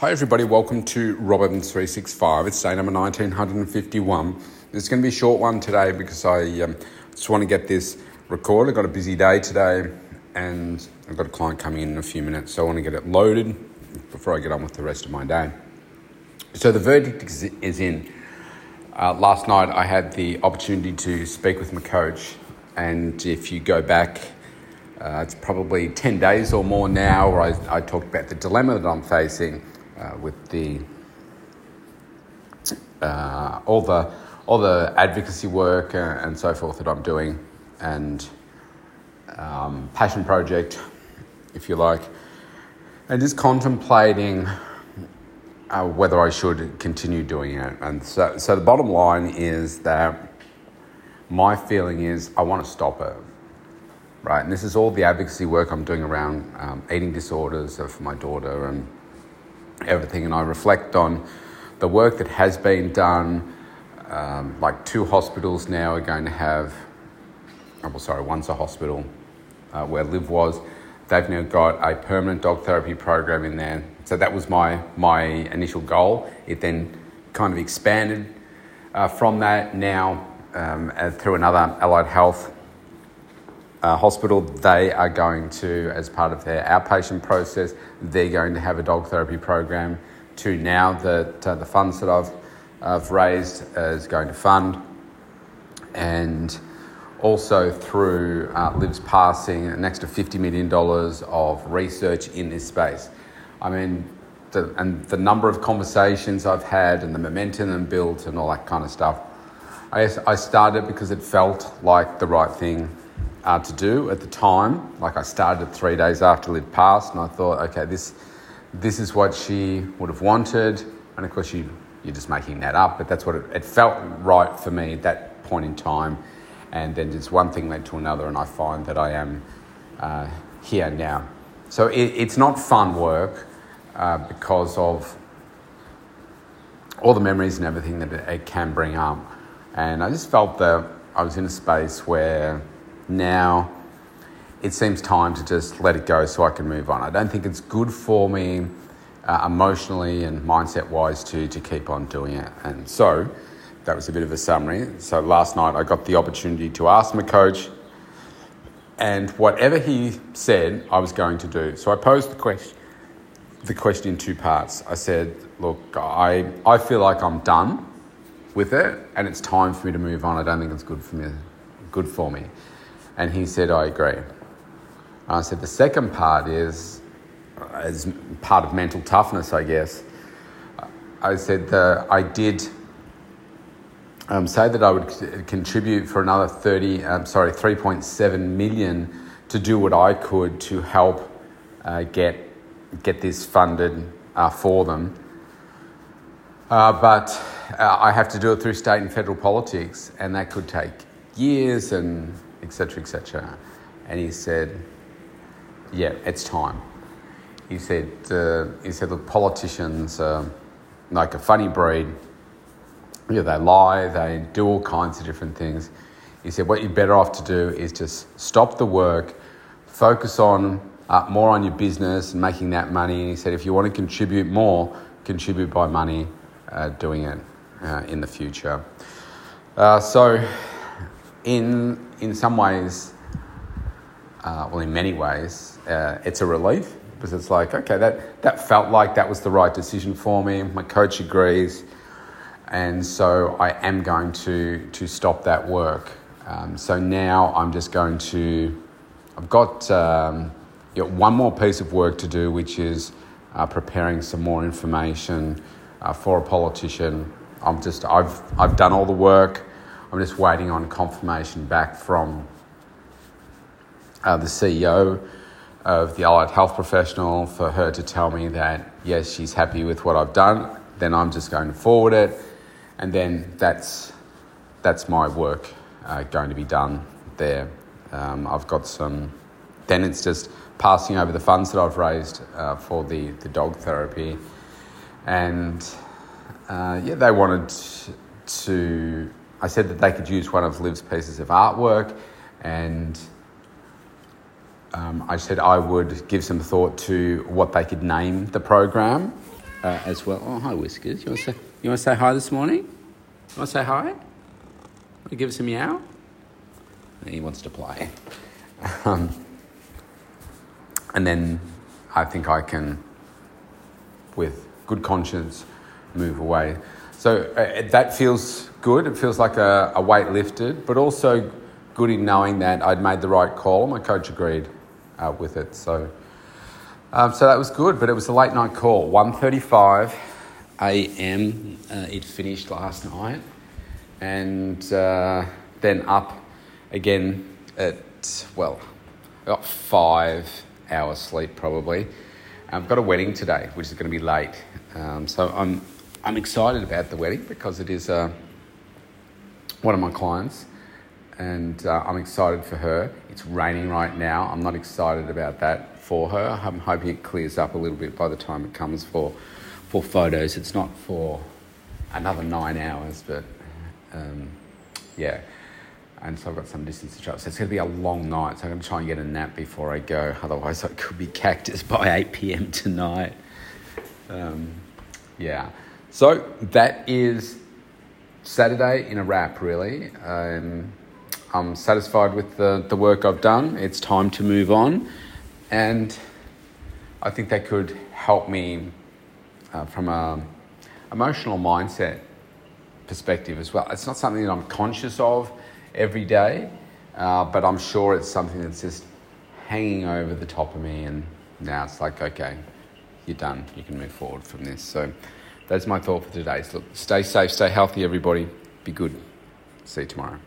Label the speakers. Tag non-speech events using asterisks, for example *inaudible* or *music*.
Speaker 1: Hi, everybody. Welcome to Robins 365. It's day number 1951. It's going to be a short one today because I um, just want to get this recorded. I've got a busy day today and I've got a client coming in in a few minutes, so I want to get it loaded before I get on with the rest of my day. So, the verdict is in. Uh, last night, I had the opportunity to speak with my coach, and if you go back, uh, it's probably 10 days or more now where I, I talked about the dilemma that I'm facing uh, with the uh, all the all the advocacy work uh, and so forth that I'm doing, and um, passion project, if you like, and just contemplating uh, whether I should continue doing it. And so, so the bottom line is that my feeling is I want to stop it. Right, and this is all the advocacy work I'm doing around um, eating disorders for my daughter and everything, and I reflect on the work that has been done. Um, like two hospitals now are going to have, oh, well, sorry, one's a hospital uh, where Liv was. They've now got a permanent dog therapy program in there. So that was my, my initial goal. It then kind of expanded uh, from that now um, through another allied health uh, hospital, they are going to, as part of their outpatient process, they're going to have a dog therapy program. To now that uh, the funds that I've, I've raised is going to fund, and also through uh, Liv's passing, an extra $50 million of research in this space. I mean, the, and the number of conversations I've had and the momentum and built and all that kind of stuff. I, I started because it felt like the right thing uh, to do at the time. Like I started three days after Liv passed, and I thought, okay, this this is what she would have wanted. And of course, you you're just making that up, but that's what it, it felt right for me at that point in time. And then just one thing led to another, and I find that I am uh, here now. So it, it's not fun work uh, because of all the memories and everything that it, it can bring up. And I just felt that I was in a space where now it seems time to just let it go so I can move on. I don't think it's good for me uh, emotionally and mindset wise to, to keep on doing it. And so that was a bit of a summary. So last night I got the opportunity to ask my coach, and whatever he said, I was going to do. So I posed the question, the question in two parts. I said, Look, I, I feel like I'm done with it, and it's time for me to move on. I don't think it's good for me. Good for me. And he said, I agree. I said, the second part is, as part of mental toughness, I guess. I said that I did um, say that I would contribute for another 30, um, sorry, 3.7 million to do what I could to help uh, get, get this funded uh, for them. Uh, but uh, I have to do it through state and federal politics, and that could take years and etc., etc. And he said, "Yeah, it's time." He said, uh, "He said, look, politicians are like a funny breed. Yeah, they lie, they do all kinds of different things." He said, "What you're better off to do is just stop the work, focus on uh, more on your business and making that money." And he said, "If you want to contribute more, contribute by money, uh, doing it uh, in the future." Uh, so in, in some ways, uh, well, in many ways, uh, it's a relief because it's like, okay, that, that felt like that was the right decision for me. My coach agrees. And so I am going to, to stop that work. Um, so now I'm just going to, I've got um, one more piece of work to do, which is uh, preparing some more information uh, for a politician. I'm just, I've, I've done all the work. I'm just waiting on confirmation back from uh, the CEO of the allied health professional for her to tell me that yes, she's happy with what I've done. Then I'm just going to forward it, and then that's that's my work uh, going to be done there. Um, I've got some. Then it's just passing over the funds that I've raised uh, for the the dog therapy, and uh, yeah, they wanted to I said that they could use one of Liv's pieces of artwork, and um, I said I would give some thought to what they could name the program. uh, as well. Oh, hi, Whiskers. You want to say, you want to say hi this morning? You want to say hi? Want to give us a meow? He wants to play. *laughs* Um, and then I think I can, with good conscience, move away. So uh, that feels good. It feels like a, a weight lifted, but also good in knowing that I'd made the right call. My coach agreed uh, with it. So, um, so that was good. But it was a late night call. 1.35 a.m. Uh, it finished last night, and uh, then up again at well, got five hours sleep probably. I've got a wedding today, which is going to be late. Um, so I'm I'm excited about the wedding because it is uh, one of my clients and uh, I'm excited for her. It's raining right now. I'm not excited about that for her. I'm hoping it clears up a little bit by the time it comes for for photos. It's not for another nine hours, but um, yeah. And so I've got some distance to travel. So it's going to be a long night. So I'm going to try and get a nap before I go. Otherwise, I could be cactus by 8 p.m. tonight. Um, yeah. So that is Saturday in a wrap, really. Um, I'm satisfied with the, the work I've done. It's time to move on. And I think that could help me uh, from a emotional mindset perspective as well. It's not something that I'm conscious of every day, uh, but I'm sure it's something that's just hanging over the top of me. And now it's like, okay, you're done. You can move forward from this. So that's my thought for today. So stay safe, stay healthy, everybody. Be good. See you tomorrow.